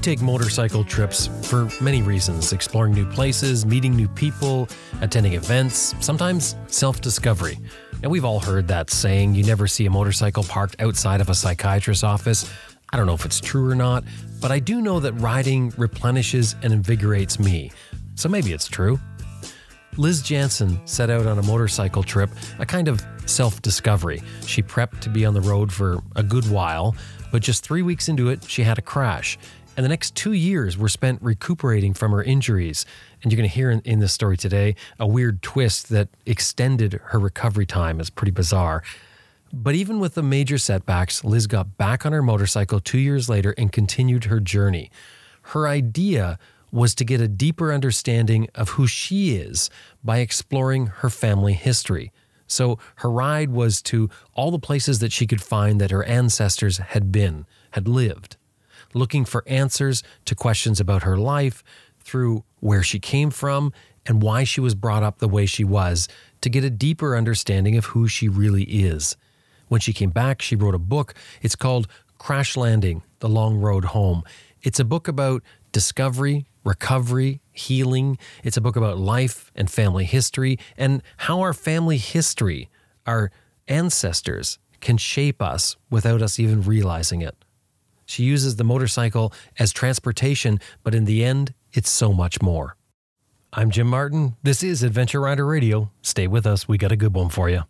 take motorcycle trips for many reasons exploring new places, meeting new people, attending events, sometimes self discovery. And we've all heard that saying you never see a motorcycle parked outside of a psychiatrist's office. I don't know if it's true or not, but I do know that riding replenishes and invigorates me. So maybe it's true. Liz Jansen set out on a motorcycle trip, a kind of self discovery. She prepped to be on the road for a good while, but just three weeks into it, she had a crash. And the next two years were spent recuperating from her injuries. And you're going to hear in, in this story today a weird twist that extended her recovery time. It's pretty bizarre. But even with the major setbacks, Liz got back on her motorcycle two years later and continued her journey. Her idea was to get a deeper understanding of who she is by exploring her family history. So her ride was to all the places that she could find that her ancestors had been, had lived, looking for answers to questions about her life through where she came from and why she was brought up the way she was to get a deeper understanding of who she really is. When she came back, she wrote a book. It's called Crash Landing The Long Road Home. It's a book about discovery, recovery, healing. It's a book about life and family history and how our family history, our ancestors, can shape us without us even realizing it. She uses the motorcycle as transportation, but in the end, it's so much more. I'm Jim Martin. This is Adventure Rider Radio. Stay with us, we got a good one for you.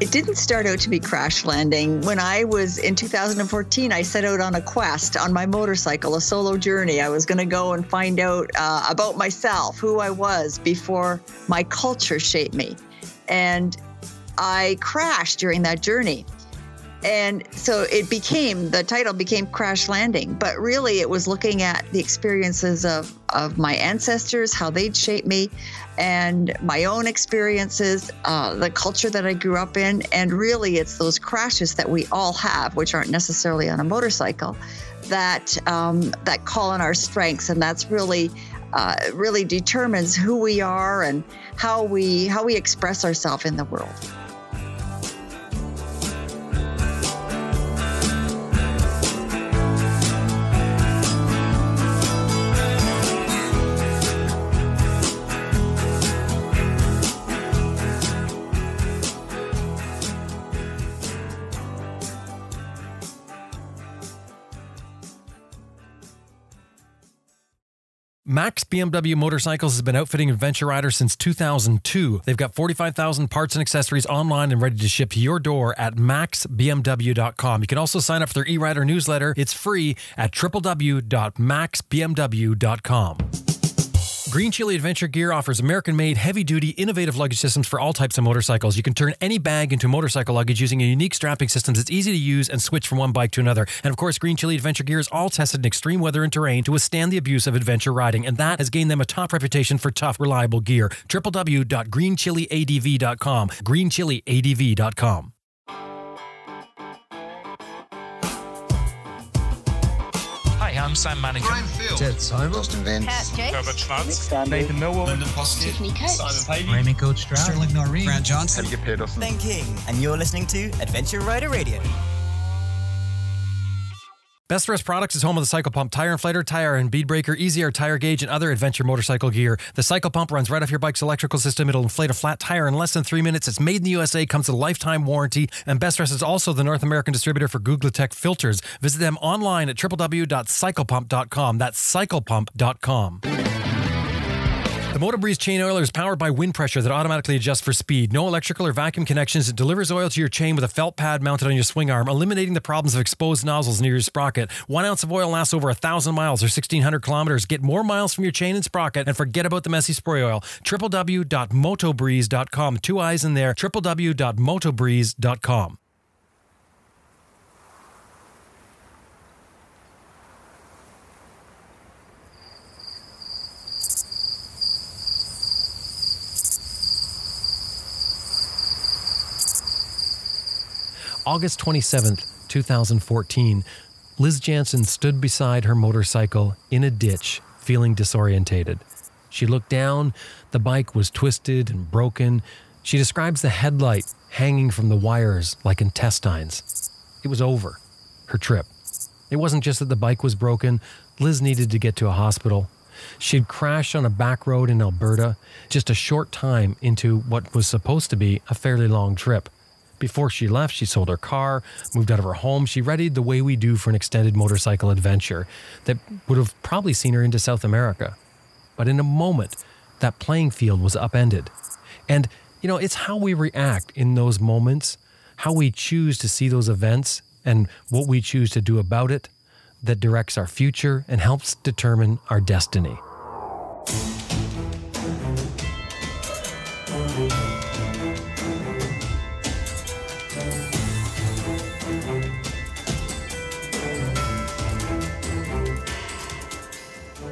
It didn't start out to be crash landing. When I was in 2014, I set out on a quest on my motorcycle, a solo journey. I was going to go and find out uh, about myself, who I was before my culture shaped me. And I crashed during that journey. And so it became the title became Crash Landing, but really it was looking at the experiences of, of my ancestors, how they'd shaped me, and my own experiences, uh, the culture that I grew up in, and really it's those crashes that we all have, which aren't necessarily on a motorcycle, that um, that call on our strengths, and that's really uh, really determines who we are and how we how we express ourselves in the world. Max BMW Motorcycles has been outfitting adventure riders since 2002. They've got 45,000 parts and accessories online and ready to ship to your door at maxbmw.com. You can also sign up for their e-rider newsletter. It's free at www.maxbmw.com. Green Chili Adventure Gear offers American made, heavy duty, innovative luggage systems for all types of motorcycles. You can turn any bag into motorcycle luggage using a unique strapping system that's easy to use and switch from one bike to another. And of course, Green Chili Adventure Gear is all tested in extreme weather and terrain to withstand the abuse of adventure riding. And that has gained them a top reputation for tough, reliable gear. www.greenchiliadv.com. Greenchiliadv.com. I'm Sam Manicom. Brian Field. Ted Simon. Justin Vince. Herbert Schwartz. Nathan Millward. Brendan Foskett. Tiffany Coates. Simon Pavey. Raymond Coach Stroud. Sterling Noreen. Grant Johnson. Helge Pedersen. Ben King, and you're listening to Adventure Rider Radio. Best Rest Products is home of the Cycle Pump tire inflator, tire and bead breaker, easy air tire gauge, and other adventure motorcycle gear. The Cycle Pump runs right off your bike's electrical system. It'll inflate a flat tire in less than three minutes. It's made in the USA, comes with a lifetime warranty, and Best Rest is also the North American distributor for Guglatech filters. Visit them online at www.cyclepump.com. That's cyclepump.com. The MotoBreeze chain oiler is powered by wind pressure that automatically adjusts for speed. No electrical or vacuum connections. It delivers oil to your chain with a felt pad mounted on your swing arm, eliminating the problems of exposed nozzles near your sprocket. One ounce of oil lasts over a thousand miles or 1,600 kilometers. Get more miles from your chain and sprocket and forget about the messy spray oil. www.motobreeze.com. Two eyes in there. www.motobreeze.com. August 27, 2014, Liz Jansen stood beside her motorcycle in a ditch, feeling disorientated. She looked down. The bike was twisted and broken. She describes the headlight hanging from the wires like intestines. It was over. Her trip. It wasn't just that the bike was broken, Liz needed to get to a hospital. She'd crashed on a back road in Alberta just a short time into what was supposed to be a fairly long trip. Before she left, she sold her car, moved out of her home. She readied the way we do for an extended motorcycle adventure that would have probably seen her into South America. But in a moment, that playing field was upended. And, you know, it's how we react in those moments, how we choose to see those events, and what we choose to do about it that directs our future and helps determine our destiny.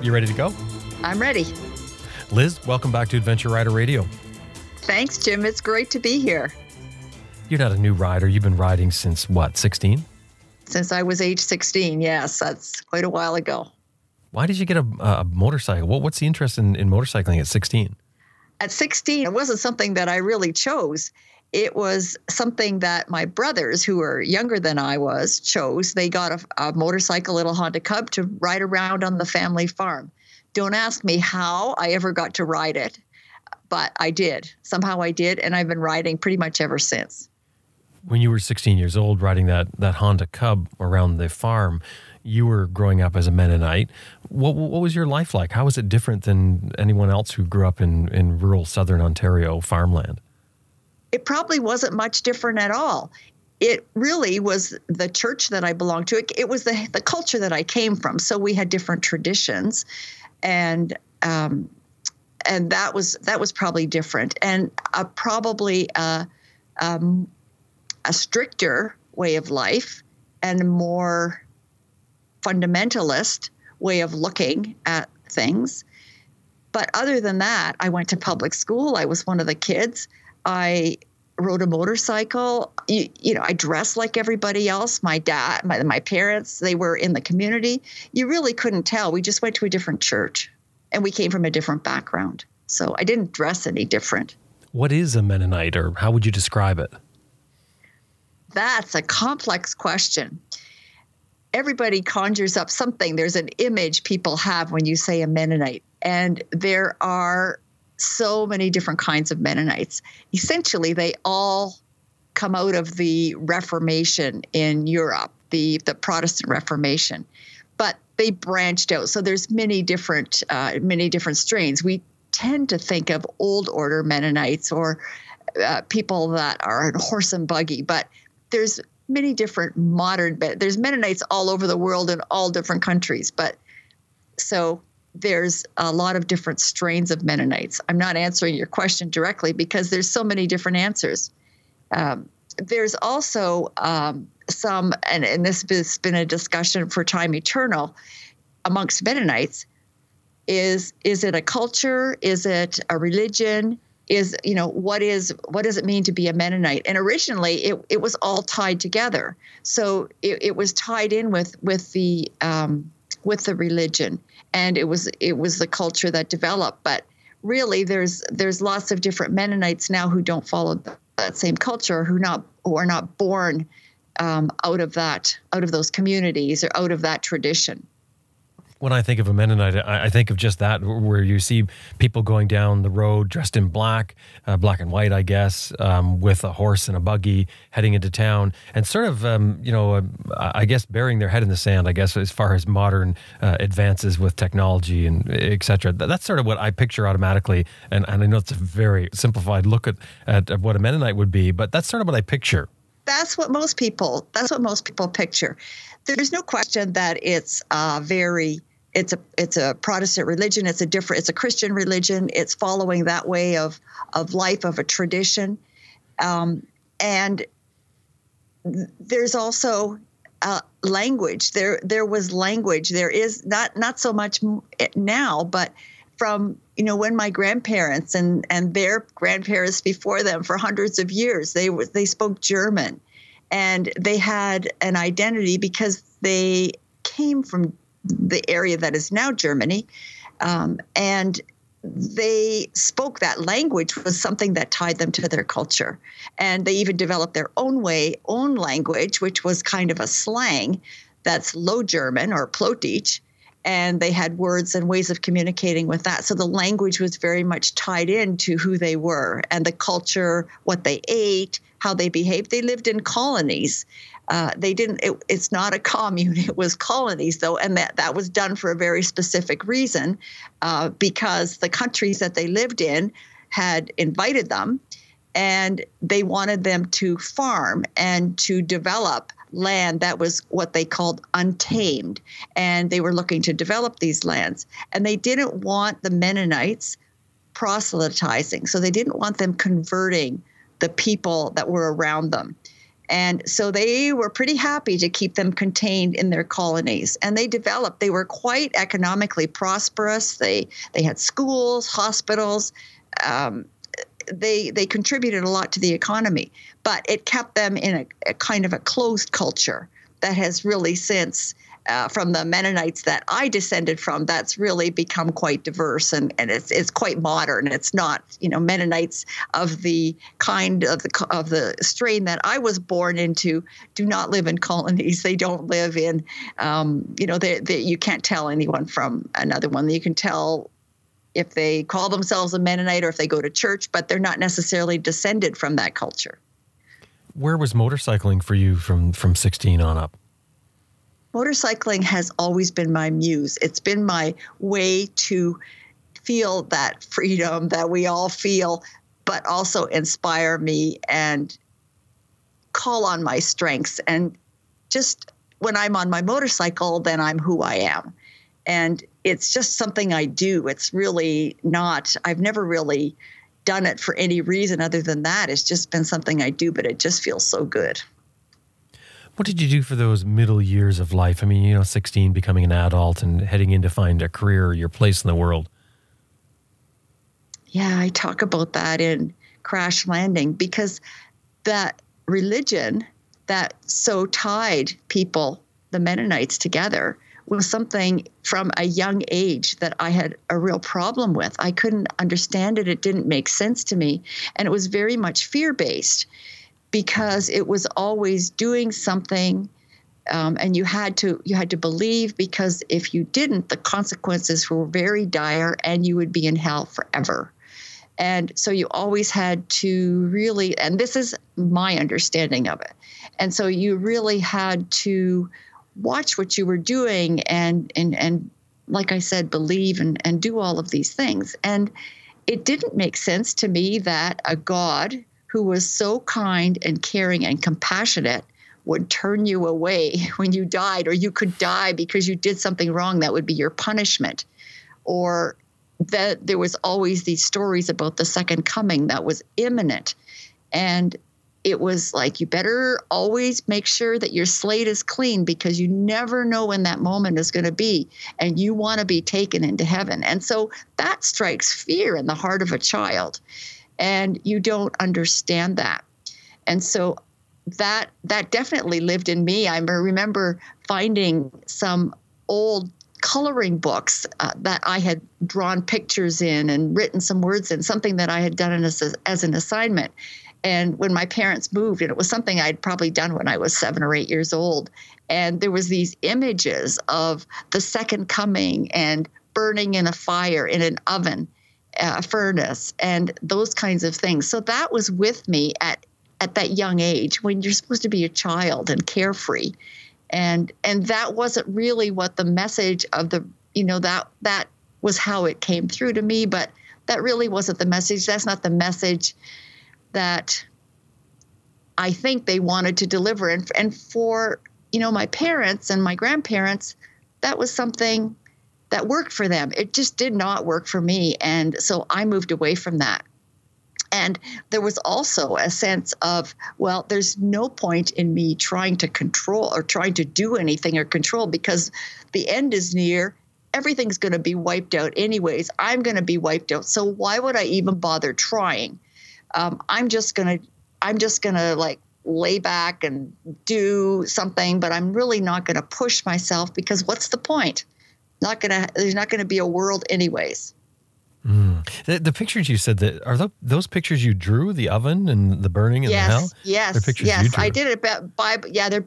You ready to go? I'm ready. Liz, welcome back to Adventure Rider Radio. Thanks, Jim. It's great to be here. You're not a new rider. You've been riding since what, 16? Since I was age 16. Yes, that's quite a while ago. Why did you get a, a motorcycle? What, what's the interest in, in motorcycling at 16? At 16, it wasn't something that I really chose. It was something that my brothers, who were younger than I was, chose. They got a, a motorcycle, little Honda Cub, to ride around on the family farm. Don't ask me how I ever got to ride it, but I did. Somehow I did, and I've been riding pretty much ever since. When you were 16 years old, riding that, that Honda Cub around the farm, you were growing up as a Mennonite. What, what was your life like? How was it different than anyone else who grew up in, in rural southern Ontario farmland? It probably wasn't much different at all. It really was the church that I belonged to. It, it was the, the culture that I came from. So we had different traditions. And um, and that was that was probably different and probably um, a stricter way of life and a more fundamentalist way of looking at things. But other than that, I went to public school. I was one of the kids. I rode a motorcycle. You, you, know, I dressed like everybody else. My dad, my, my parents, they were in the community. You really couldn't tell. We just went to a different church and we came from a different background. So I didn't dress any different. What is a Mennonite or how would you describe it? That's a complex question. Everybody conjures up something. There's an image people have when you say a Mennonite. And there are so many different kinds of Mennonites. Essentially, they all come out of the Reformation in Europe, the, the Protestant Reformation. But they branched out. So there's many different uh, many different strains. We tend to think of old order Mennonites or uh, people that are horse and buggy, but there's many different modern there's Mennonites all over the world in all different countries. But so there's a lot of different strains of Mennonites. I'm not answering your question directly because there's so many different answers. Um, there's also um, some, and, and this has been a discussion for time eternal amongst Mennonites. Is is it a culture? Is it a religion? Is you know what is what does it mean to be a Mennonite? And originally it, it was all tied together, so it, it was tied in with with the um, with the religion, and it was it was the culture that developed. But really, there's there's lots of different Mennonites now who don't follow that same culture, who not who are not born um, out of that, out of those communities or out of that tradition. When I think of a Mennonite, I think of just that, where you see people going down the road dressed in black, uh, black and white, I guess, um, with a horse and a buggy heading into town, and sort of, um, you know, uh, I guess burying their head in the sand. I guess as far as modern uh, advances with technology and etc. That's sort of what I picture automatically, and, and I know it's a very simplified look at, at, at what a Mennonite would be, but that's sort of what I picture that's what most people that's what most people picture there's no question that it's uh, very it's a it's a protestant religion it's a different it's a christian religion it's following that way of of life of a tradition. Um, and there's also uh, language. There there was language. There is not not so much now but from you know when my grandparents and and their grandparents before them for hundreds of years they were they spoke German. And they had an identity because they came from the area that is now Germany um, and they spoke that language was something that tied them to their culture. And they even developed their own way, own language, which was kind of a slang that's Low German or Plautdietsch. And they had words and ways of communicating with that. So the language was very much tied into who they were and the culture, what they ate, how they behaved. They lived in colonies. Uh, they didn't. It, it's not a commune. It was colonies, though, and that that was done for a very specific reason, uh, because the countries that they lived in had invited them, and they wanted them to farm and to develop land that was what they called untamed, and they were looking to develop these lands, and they didn't want the Mennonites proselytizing, so they didn't want them converting the people that were around them. And so they were pretty happy to keep them contained in their colonies. And they developed, they were quite economically prosperous. They, they had schools, hospitals. Um, they, they contributed a lot to the economy, but it kept them in a, a kind of a closed culture that has really since uh, from the Mennonites that I descended from, that's really become quite diverse and, and it's, it's quite modern. It's not, you know, Mennonites of the kind of the of the strain that I was born into do not live in colonies. They don't live in, um, you know, they, you can't tell anyone from another one. You can tell if they call themselves a Mennonite or if they go to church, but they're not necessarily descended from that culture. Where was motorcycling for you from from 16 on up? Motorcycling has always been my muse. It's been my way to feel that freedom that we all feel, but also inspire me and call on my strengths. And just when I'm on my motorcycle, then I'm who I am. And it's just something I do. It's really not, I've never really done it for any reason other than that. It's just been something I do, but it just feels so good. What did you do for those middle years of life? I mean, you know, 16, becoming an adult and heading in to find a career your place in the world. Yeah, I talk about that in Crash Landing because that religion that so tied people, the Mennonites, together was something from a young age that I had a real problem with. I couldn't understand it, it didn't make sense to me, and it was very much fear based because it was always doing something um, and you had to you had to believe because if you didn't the consequences were very dire and you would be in hell forever. And so you always had to really and this is my understanding of it. And so you really had to watch what you were doing and and and like i said believe and and do all of these things. And it didn't make sense to me that a god who was so kind and caring and compassionate would turn you away when you died, or you could die because you did something wrong that would be your punishment. Or that there was always these stories about the second coming that was imminent. And it was like, you better always make sure that your slate is clean because you never know when that moment is going to be. And you want to be taken into heaven. And so that strikes fear in the heart of a child and you don't understand that. And so that that definitely lived in me. I remember finding some old coloring books uh, that I had drawn pictures in and written some words in, something that I had done as, as an assignment. And when my parents moved, and it was something I'd probably done when I was seven or eight years old, and there was these images of the second coming and burning in a fire in an oven uh, furnace and those kinds of things. So that was with me at at that young age when you're supposed to be a child and carefree, and and that wasn't really what the message of the you know that that was how it came through to me, but that really wasn't the message. That's not the message that I think they wanted to deliver. And and for you know my parents and my grandparents, that was something that worked for them. It just did not work for me. And so I moved away from that. And there was also a sense of, well, there's no point in me trying to control or trying to do anything or control because the end is near. Everything's going to be wiped out anyways. I'm going to be wiped out. So why would I even bother trying? Um, I'm just going to, I'm just going to like lay back and do something, but I'm really not going to push myself because what's the point? Not gonna there's not gonna be a world anyways Mm. The, the, pictures you said that are those, those pictures you drew the oven and the burning and yes, the hell. Yes, yes, I did it by, by yeah they're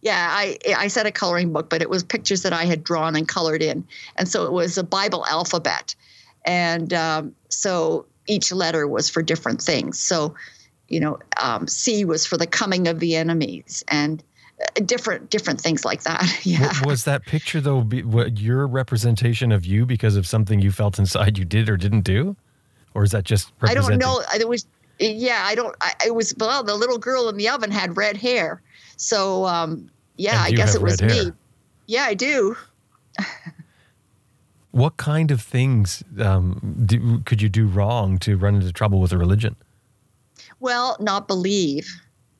yeah I I said a coloring book, but it was pictures that I had drawn and colored in, and so it was a Bible alphabet, and um, so each letter was for different things. So, you know, um, C was for the coming of the enemies, and different different things like that. Yeah. Was that picture though be, what, your representation of you because of something you felt inside you did or didn't do, or is that just? I don't know. It was yeah. I don't. I, it was well. The little girl in the oven had red hair, so um, yeah. I guess it was me. Yeah, I do. what kind of things um, do, could you do wrong to run into trouble with a religion? Well, not believe,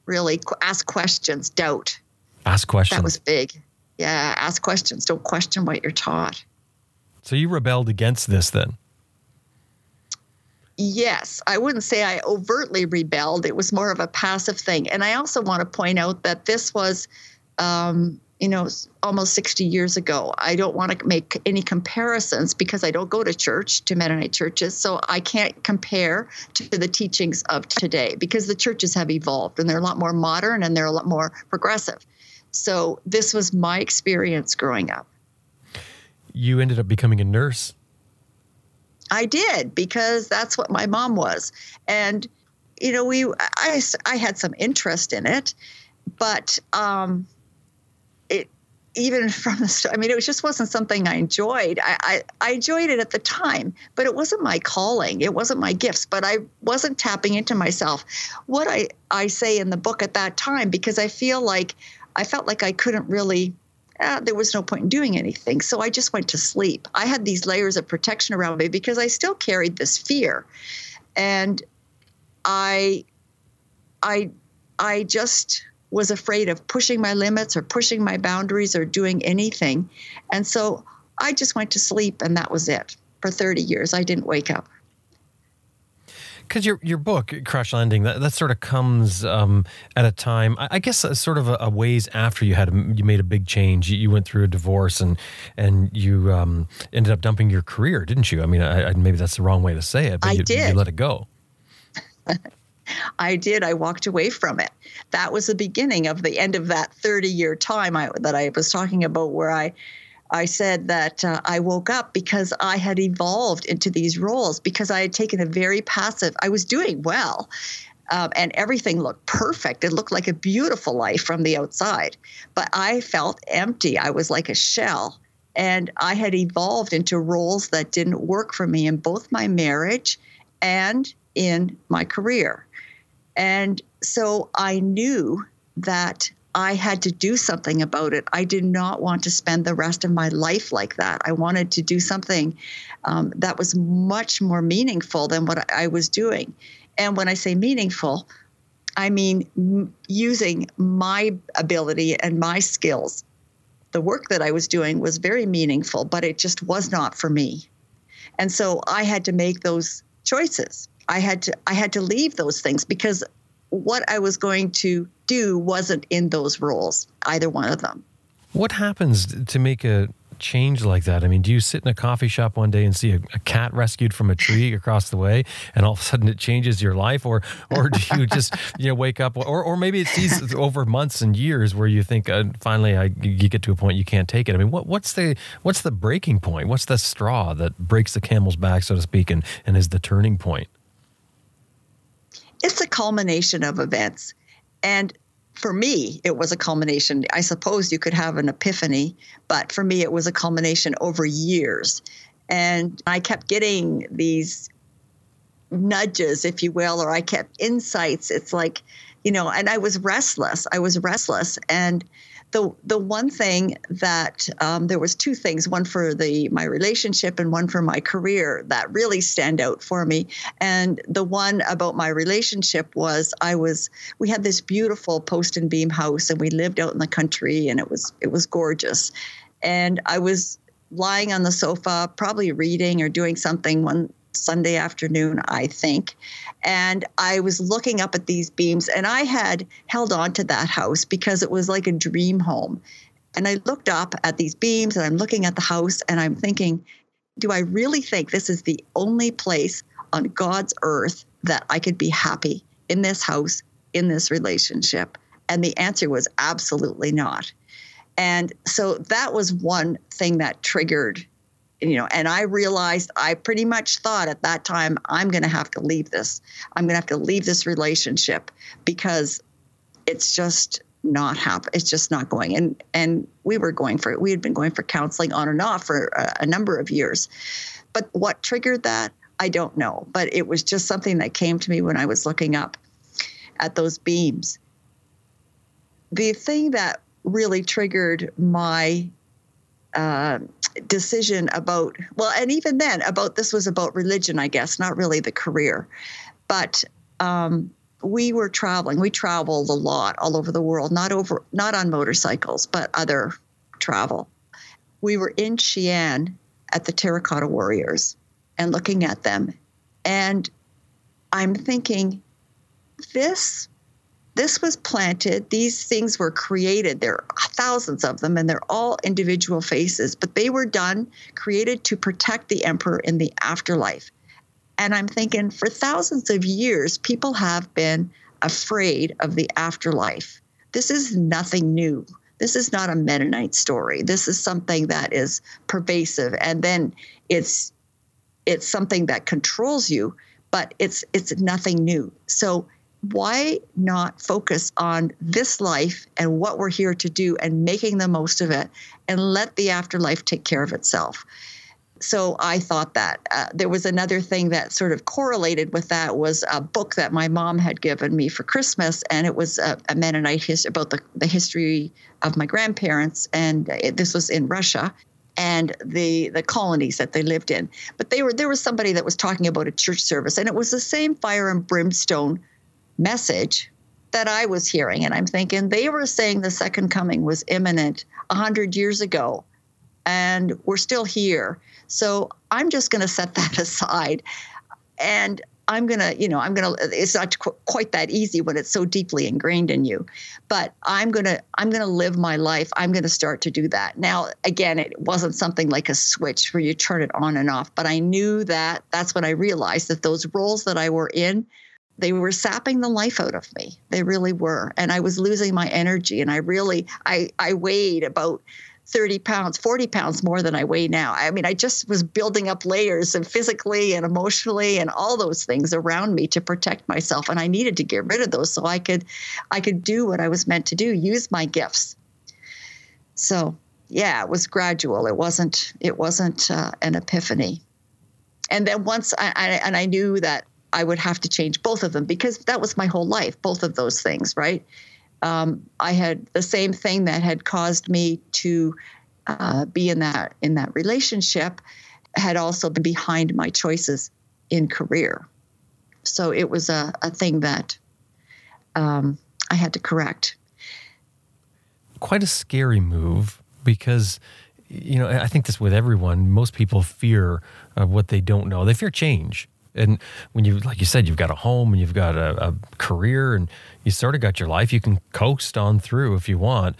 really. Ask questions, doubt. Ask questions. That was big. Yeah, ask questions. Don't question what you're taught. So you rebelled against this then? Yes, I wouldn't say I overtly rebelled. It was more of a passive thing. And I also want to point out that this was, um, you know, almost 60 years ago. I don't want to make any comparisons because I don't go to church, to Mennonite churches. So I can't compare to the teachings of today because the churches have evolved and they're a lot more modern and they're a lot more progressive. So this was my experience growing up. You ended up becoming a nurse. I did because that's what my mom was. And you know, we I I had some interest in it, but um even from the start, I mean, it just wasn't something I enjoyed. I, I, I, enjoyed it at the time, but it wasn't my calling. It wasn't my gifts, but I wasn't tapping into myself. What I, I say in the book at that time, because I feel like I felt like I couldn't really uh, there was no point in doing anything. So I just went to sleep. I had these layers of protection around me because I still carried this fear. And I I I just was afraid of pushing my limits or pushing my boundaries or doing anything. And so I just went to sleep and that was it. For 30 years I didn't wake up because your your book crash landing that, that sort of comes um, at a time I, I guess uh, sort of a, a, ways after you had you made a big change you, you went through a divorce and and you um, ended up dumping your career didn't you I mean I, I, maybe that's the wrong way to say it but I you, did. you let it go I did. I walked away from it. That was the beginning of the end of that 30 year time I, that I was talking about, where I I said that uh, I woke up because I had evolved into these roles because I had taken a very passive, I was doing well. Um, and everything looked perfect. It looked like a beautiful life from the outside. But I felt empty. I was like a shell. And I had evolved into roles that didn't work for me in both my marriage and in my career. And so I knew that I had to do something about it. I did not want to spend the rest of my life like that. I wanted to do something um, that was much more meaningful than what I was doing. And when I say meaningful, I mean m- using my ability and my skills. The work that I was doing was very meaningful, but it just was not for me. And so I had to make those choices. I had to I had to leave those things because what I was going to do wasn't in those roles, either one of them. What happens to make a change like that? I mean, do you sit in a coffee shop one day and see a, a, cat rescued from a tree across the way, and all of a sudden it changes your life, or or do you just you know wake up, or or maybe it's these over months and years where you think uh, finally I, you get to a point you can't take it. I mean, what what's the what's the breaking point? What's the straw that breaks the camel's back, so to speak, and and is the turning point? It's a culmination of events, and for me, it was a culmination. I suppose you could have an epiphany, but for me, it was a culmination over years. And I kept getting these nudges, if you will, or I kept insights. It's like, you know, and I was restless. I was restless. And the the one thing that um, there was two things one for the my relationship and one for my career that really stand out for me. And the one about my relationship was i was we had this beautiful post and beam house and we lived out in the country and it was it was gorgeous. And i was lying on the sofa probably reading or doing something one Sunday afternoon, I think. And I was looking up at these beams, and I had held on to that house because it was like a dream home. And I looked up at these beams, and I'm looking at the house, and I'm thinking, do I really think this is the only place on God's earth that I could be happy in this house, in this relationship? And the answer was absolutely not. And so that was one thing that triggered, you know, and I realized I pretty much thought at that time, I'm going to have to leave this. I'm going to have to leave this relationship because it's just not happen. It's just not going. And and we were going for we had been going for counseling on and off for a, a number of years. But what triggered that, I don't know. But it was just something that came to me when I was looking up at those beams. The thing that really triggered my uh, decision about well, and even then about this was about religion, I guess, not really the career, but um, we were traveling. We traveled a lot all over the world, not over not on motorcycles, but other travel. We were in Xi'an at the Terracotta Warriors and looking at them. And I'm thinking, this this was planted, these things were created. There are thousands of them, and they're all individual faces, but they were done, created to protect the emperor in the afterlife. And I'm thinking for thousands of years, people have been afraid of the afterlife. This is nothing new. This is not a Mennonite story. This is something that is pervasive. And then it's it's something that controls you, but it's it's nothing new. So why not focus on this life and what we're here to do and making the most of it and let the afterlife take care of itself? so I thought that uh, there was another thing that sort of correlated with that was a book that my mom had given me for Christmas, and it was a, a Mennonite history about the, the history of my grandparents, and it, this was in Russia and the the colonies that they lived in. But they were there was somebody that was talking about a church service, and it was the same fire and brimstone message that I was hearing, and I'm thinking they were saying the second coming was imminent a hundred years ago and we're still here. So I'm just going to set that aside. And I'm going to, you know, I'm going to, it's not qu- quite that easy when it's so deeply ingrained in you, but I'm going to, I'm going to live my life. I'm going to start to do that. Now, again, it wasn't something like a switch where you turn it on and off, but I knew that that's when I realized that those roles that I were in, they were sapping the life out of me. They really were. And I was losing my energy. And I really, I, I weighed about 30 pounds, 40 pounds more than I weigh now. I mean, I just was building up layers and physically and emotionally and all those things around me to protect myself. And I needed to get rid of those so I could I could do what I was meant to do, use my gifts. So yeah, it was gradual. It wasn't it wasn't uh, an epiphany. And then once I, I and I knew that I would have to change both of them because that was my whole life, both of those things, right? um, I had the same thing that had caused me to uh, be in that in that relationship had also been behind my choices in career. So it was a, a thing that um, I had to correct. Quite a scary move because, you know, I think this with everyone. Most people fear of what they don't know. They fear change. And when you, like you said, you've got a home and you've got a, a career and you sort of got your life, you can coast on through if you want.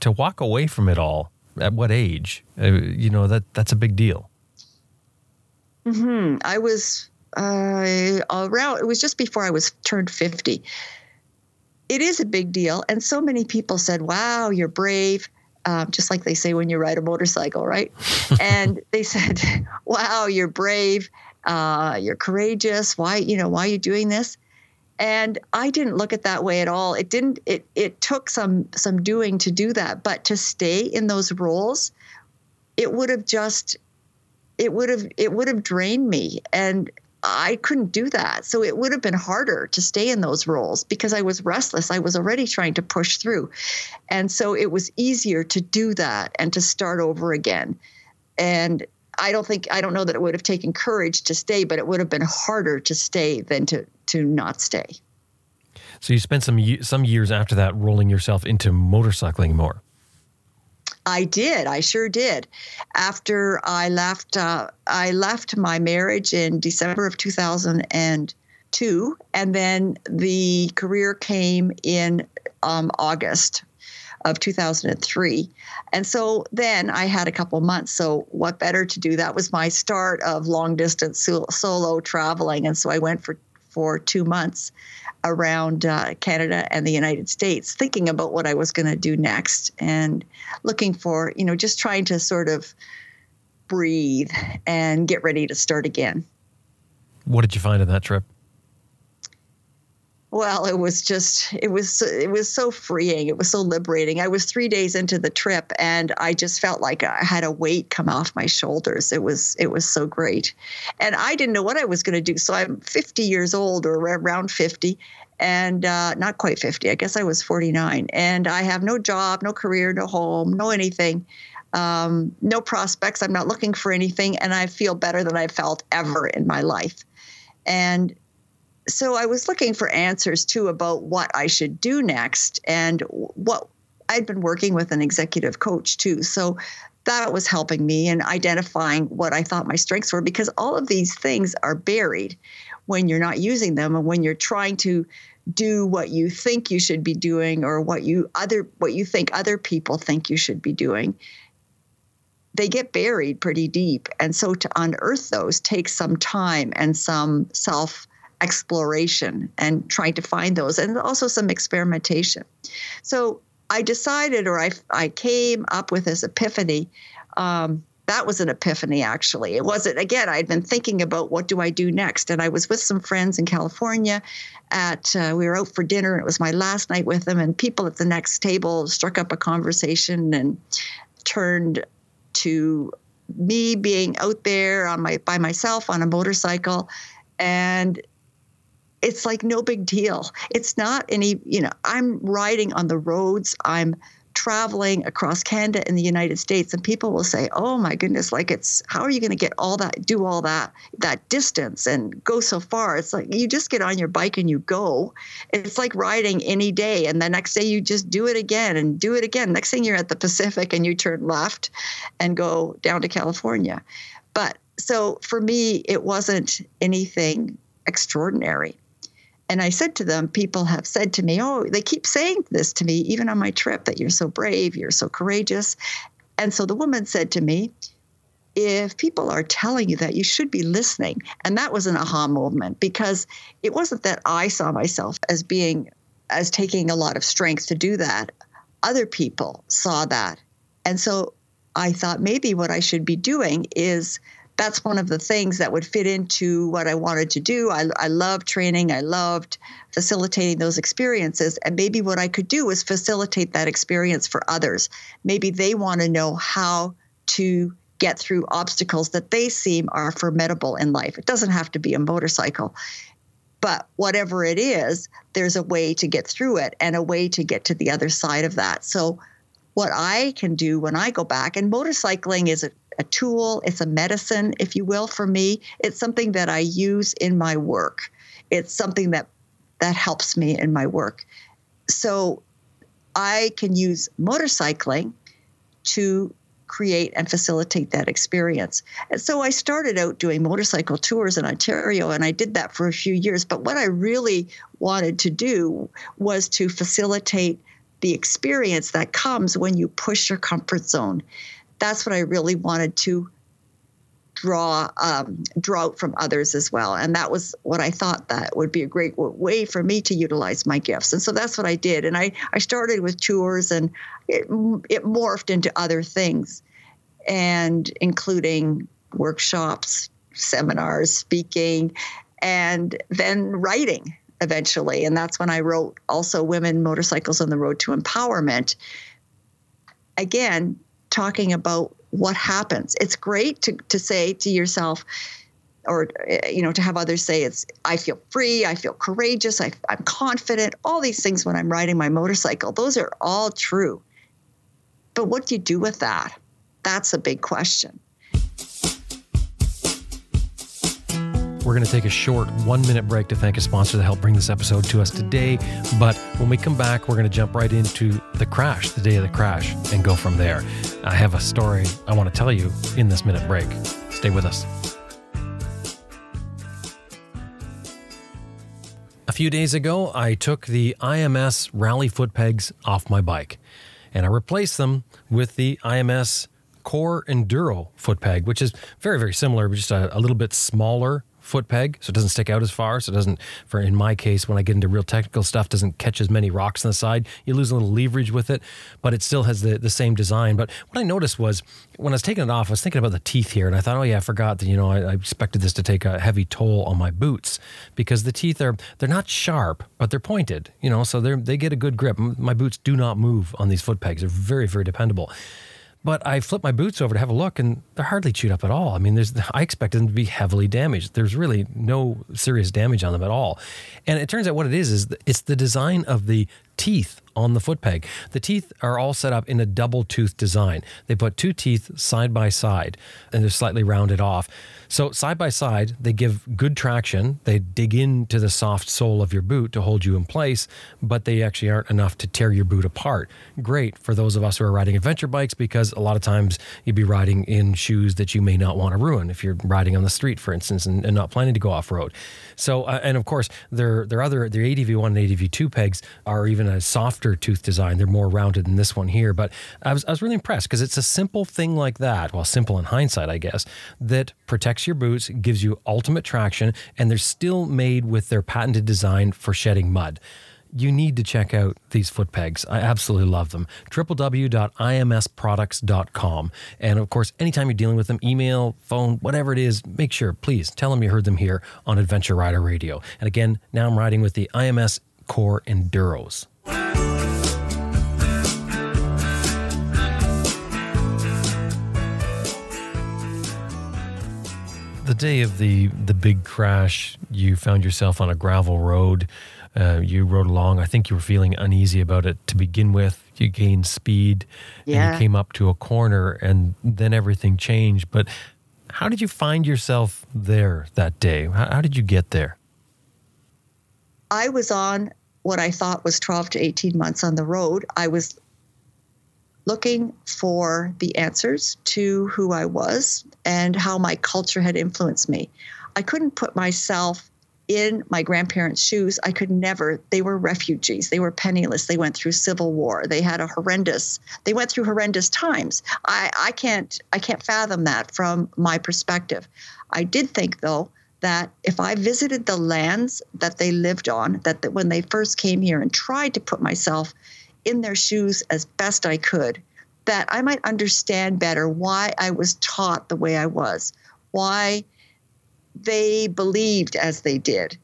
To walk away from it all, at what age? Uh, you know that that's a big deal. Hmm. I was uh, around. It was just before I was turned fifty. It is a big deal, and so many people said, "Wow, you're brave." Um, just like they say when you ride a motorcycle, right? and they said, "Wow, you're brave uh, you're courageous. Why, you know, why are you doing this? And I didn't look at that way at all. It didn't. It it took some some doing to do that, but to stay in those roles, it would have just, it would have it would have drained me, and I couldn't do that. So it would have been harder to stay in those roles because I was restless. I was already trying to push through. And so it was easier to do that and to start over again. And I don't think I don't know that it would have taken courage to stay, but it would have been harder to stay than to to not stay. So you spent some some years after that rolling yourself into motorcycling more. I did. I sure did. After I left, uh, I left my marriage in December of 2002, and then the career came in um, August of 2003. And so then I had a couple months. So, what better to do? That was my start of long distance solo traveling. And so I went for, for two months around uh, Canada and the United States, thinking about what I was going to do next and looking for, you know, just trying to sort of breathe and get ready to start again. What did you find in that trip? Well, it was just it was it was so freeing. It was so liberating. I was 3 days into the trip and I just felt like I had a weight come off my shoulders. It was it was so great. And I didn't know what I was going to do. So I'm 50 years old or around 50 and uh, not quite 50. I guess I was 49 and I have no job, no career, no home, no anything. Um, no prospects. I'm not looking for anything, and I feel better than I've felt ever in my life. And so I was looking for answers too about what I should do next and what I'd been working with an executive coach too. So that was helping me in identifying what I thought my strengths were because all of these things are buried when you're not using them and when you're trying to do what you think you should be doing or what you other what you think other people think you should be doing they get buried pretty deep and so to unearth those takes some time and some self exploration and trying to find those and also some experimentation. So I decided, or I, I came up with this epiphany. Um, that was an epiphany, actually. It wasn't, again, I'd been thinking about what do I do next. And I was with some friends in California at, uh, we were out for dinner, it was my last night with them. And people at the next table struck up a conversation and turned to me being out there on my by myself on a motorcycle and it's like no big deal. It's not any, you know, I'm riding on the roads. I'm traveling across Canada and the United States and people will say, "Oh my goodness, like it's how are you going to get all that do all that that distance and go so far?" It's like you just get on your bike and you go. It's like riding any day and the next day you just do it again and do it again. Next thing you're at the Pacific and you turn left and go down to California. But so for me it wasn't anything extraordinary. And I said to them, people have said to me, oh, they keep saying this to me, even on my trip, that you're so brave, you're so courageous. And so the woman said to me, if people are telling you that, you should be listening. And that was an aha moment because it wasn't that I saw myself as being, as taking a lot of strength to do that. Other people saw that. And so I thought maybe what I should be doing is that's one of the things that would fit into what I wanted to do. I, I loved training, I loved facilitating those experiences. And maybe what I could do was facilitate that experience for others. Maybe they want to know how to get through obstacles that they seem are formidable in life. It doesn't have to be a motorcycle. But whatever it is, there's a way to get through it and a way to get to the other side of that. So, what I can do when I go back, and motorcycling is a a tool, it's a medicine, if you will, for me. It's something that I use in my work. It's something that that helps me in my work. So I can use motorcycling to create and facilitate that experience. And so I started out doing motorcycle tours in Ontario and I did that for a few years. But what I really wanted to do was to facilitate the experience that comes when you push your comfort zone that's what I really wanted to draw um, draw out from others as well. And that was what i thought that would be a great way for me to utilize my gifts. And so that's what i did. And i i started with tours and it, it morphed into other things and including workshops seminars speaking and then writing eventually. And that's when i wrote also women motorcycles on the road to empowerment. Again talking about what happens. It's great to, to say to yourself, or eh, you know to have others say it's i feel free i feel courageous I, i'm confident all these things when i'm riding my motorcycle those are all true. But what do you do with that? That's a big question We're going to take a short one minute break to thank a sponsor that helped bring this episode to us today. But when we come back, we're going to jump right into the crash, the day of the crash, and go from there. I have a story I want to tell you in this minute break. Stay with us. A few days ago, I took the IMS rally foot pegs off my bike. and I replaced them with the IMS Core Enduro foot peg, which is very, very similar, but just a, a little bit smaller foot peg, so it doesn't stick out as far. So it doesn't, for in my case, when I get into real technical stuff, doesn't catch as many rocks on the side. You lose a little leverage with it, but it still has the, the same design. But what I noticed was when I was taking it off, I was thinking about the teeth here, and I thought, oh yeah, I forgot that you know I, I expected this to take a heavy toll on my boots because the teeth are they're not sharp, but they're pointed. You know, so they they get a good grip. My boots do not move on these foot pegs; they're very very dependable. But I flipped my boots over to have a look, and they're hardly chewed up at all. I mean, there's I expected them to be heavily damaged. There's really no serious damage on them at all. And it turns out what it is is it's the design of the teeth on the foot peg. The teeth are all set up in a double tooth design. They put two teeth side by side and they're slightly rounded off. So, side by side, they give good traction. They dig into the soft sole of your boot to hold you in place, but they actually aren't enough to tear your boot apart. Great for those of us who are riding adventure bikes because a lot of times you'd be riding in shoes that you may not want to ruin if you're riding on the street, for instance, and, and not planning to go off road. So, uh, and of course, their, their other, their ADV1 and ADV2 pegs are even a softer tooth design. They're more rounded than this one here. But I was, I was really impressed because it's a simple thing like that. Well, simple in hindsight, I guess, that protects your boots, gives you ultimate traction, and they're still made with their patented design for shedding mud you need to check out these foot pegs. I absolutely love them. www.imsproducts.com. And of course, anytime you're dealing with them, email, phone, whatever it is, make sure, please tell them you heard them here on Adventure Rider Radio. And again, now I'm riding with the IMS Core Enduros. The day of the the big crash, you found yourself on a gravel road. Uh, you rode along. I think you were feeling uneasy about it to begin with. You gained speed, yeah. and you came up to a corner, and then everything changed. But how did you find yourself there that day? How, how did you get there? I was on what I thought was 12 to 18 months on the road. I was looking for the answers to who I was and how my culture had influenced me. I couldn't put myself in my grandparents' shoes. I could never. They were refugees. They were penniless. They went through civil war. They had a horrendous. They went through horrendous times. I, I can't. I can't fathom that from my perspective. I did think though that if I visited the lands that they lived on, that, that when they first came here and tried to put myself in their shoes as best I could, that I might understand better why I was taught the way I was, why they believed as they did.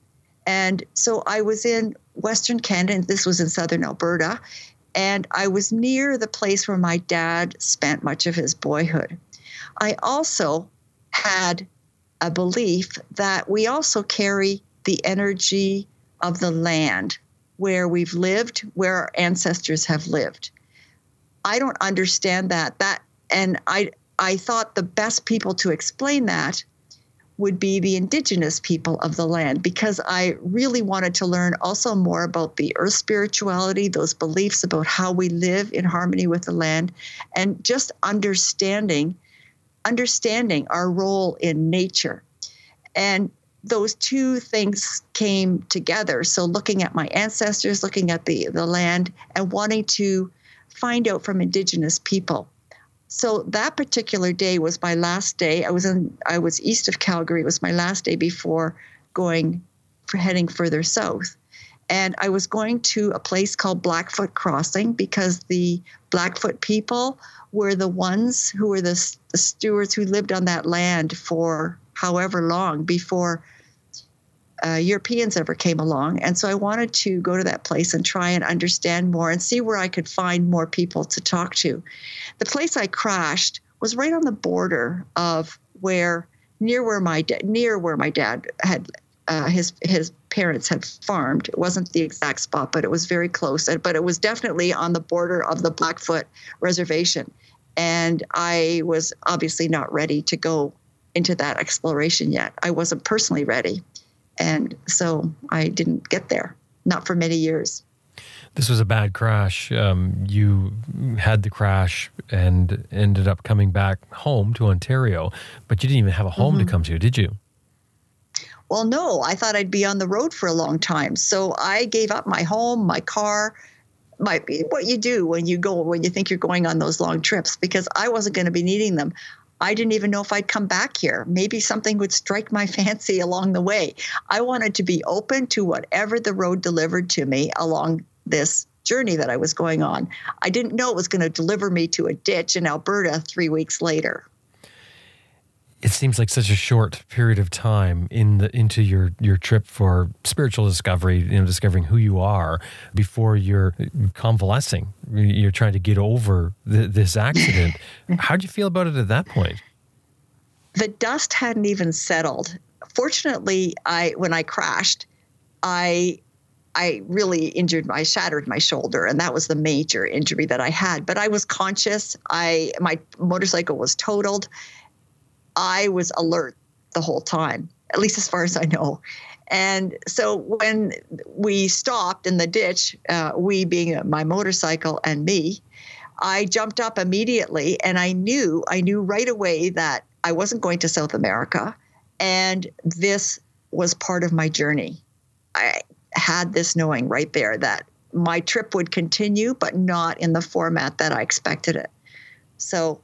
And so I was in Western Canada, and this was in southern Alberta, and I was near the place where my dad spent much of his boyhood. I also had a belief that we also carry the energy of the land where we've lived, where our ancestors have lived. I don't understand that. That and I I thought the best people to explain that would be the indigenous people of the land because I really wanted to learn also more about the earth spirituality, those beliefs about how we live in harmony with the land, and just understanding understanding our role in nature. And those two things came together. So looking at my ancestors, looking at the, the land, and wanting to find out from indigenous people. So that particular day was my last day. I was in I was east of Calgary. It was my last day before going for heading further south. And I was going to a place called Blackfoot Crossing because the Blackfoot people were the ones who were the, the stewards who lived on that land for however long before uh, Europeans ever came along. And so I wanted to go to that place and try and understand more and see where I could find more people to talk to. The place I crashed was right on the border of where near where my da- near where my dad had uh, his his parents had farmed. It wasn't the exact spot, but it was very close. But it was definitely on the border of the Blackfoot Reservation, and I was obviously not ready to go into that exploration yet. I wasn't personally ready. And so I didn't get there, not for many years. This was a bad crash. Um, you had the crash and ended up coming back home to Ontario, but you didn't even have a home mm-hmm. to come to, did you? Well, no, I thought I'd be on the road for a long time. So I gave up my home, my car, might be what you do when you go when you think you're going on those long trips because I wasn't going to be needing them. I didn't even know if I'd come back here. Maybe something would strike my fancy along the way. I wanted to be open to whatever the road delivered to me along this journey that I was going on. I didn't know it was going to deliver me to a ditch in Alberta three weeks later it seems like such a short period of time in the into your your trip for spiritual discovery you know discovering who you are before you're convalescing. You're trying to get over the, this accident. How did you feel about it at that point? The dust hadn't even settled. Fortunately i when i crashed i I really injured my shattered my shoulder and that was the major injury that I had. But I was conscious. I my motorcycle was totaled I was alert the whole time, at least as far as I know. And so when we stopped in the ditch, uh, we being my motorcycle and me, I jumped up immediately and I knew, I knew right away that I wasn't going to South America and this was part of my journey. I had this knowing right there that my trip would continue, but not in the format that I expected it. So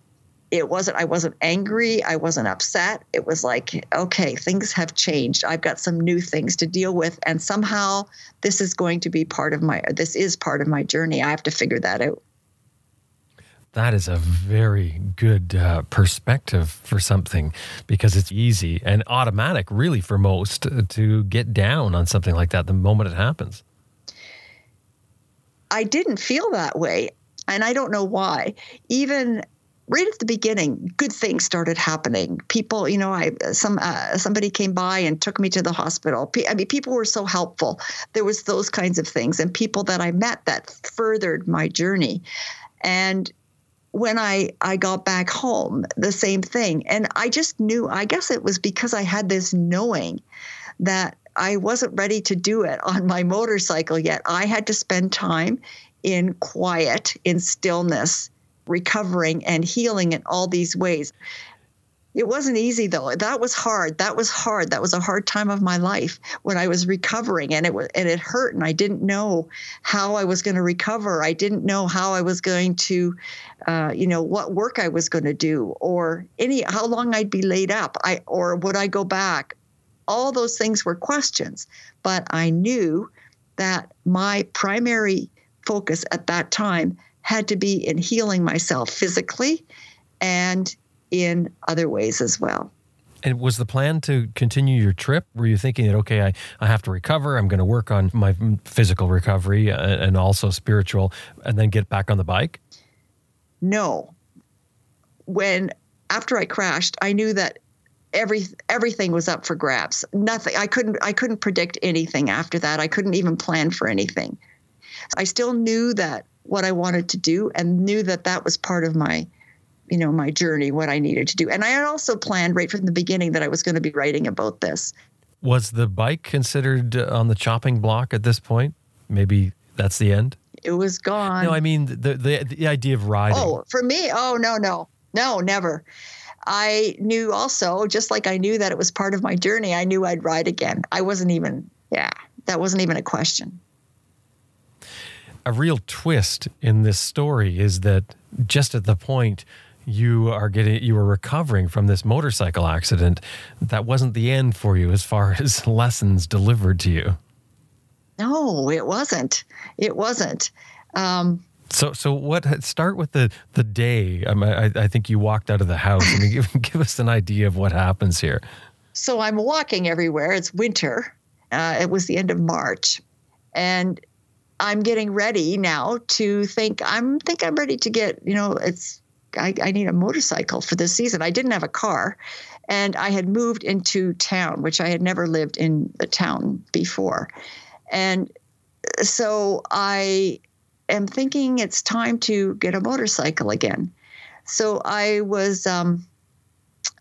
it wasn't i wasn't angry. I wasn't upset. It was like okay things have changed. I've got some new things to deal with. And somehow this is going to be part of my this is part of my journey. I have to figure that out. That is a very good uh, perspective for something because it's easy and automatic really for most to get down on something like that the moment it happens. I didn't feel that way and i don't know why. Even right at the beginning, good things started happening. People, you know, I some uh, somebody came by and took me to the hospital. I mean, people were so helpful. There was those kinds of things, and people that I met that furthered my journey. And when I I got back home, the same thing. And I just knew. I guess it was because I had this knowing that I wasn't ready to do it on my motorcycle yet. I had to spend time in quiet, in stillness recovering and healing in all these ways. It wasn't easy though. That was hard. That was hard. That was a hard time of my life when I was recovering and it was and it hurt and I didn't know how I was going to recover. I didn't know how I was going to uh, you know what work I was going to do or any how long I'd be laid up. I or would I go back? All those things were questions, but I knew that my primary focus at that time had to be in healing myself physically and in other ways as well. And was the plan to continue your trip? Were you thinking that, okay, I, I have to recover, I'm going to work on my physical recovery uh, and also spiritual, and then get back on the bike? No. When, after I crashed, I knew that every everything was up for grabs. Nothing. I couldn't I couldn't predict anything after that. I couldn't even plan for anything. I still knew that what I wanted to do and knew that that was part of my you know my journey what I needed to do. And I had also planned right from the beginning that I was going to be writing about this. Was the bike considered uh, on the chopping block at this point? Maybe that's the end? It was gone. No I mean the the, the idea of riding. Oh for me? Oh no no. No never. I knew also just like I knew that it was part of my journey I knew I'd ride again. I wasn't even yeah that wasn't even a question a real twist in this story is that just at the point you are getting you were recovering from this motorcycle accident that wasn't the end for you as far as lessons delivered to you no it wasn't it wasn't um, so, so what? Start with the the day. I, I think you walked out of the house. I mean, give, give us an idea of what happens here. So I'm walking everywhere. It's winter. Uh, it was the end of March, and I'm getting ready now to think I'm think I'm ready to get, you know, it's I, I need a motorcycle for this season. I didn't have a car and I had moved into town, which I had never lived in the town before. And so I am thinking it's time to get a motorcycle again. So I was um,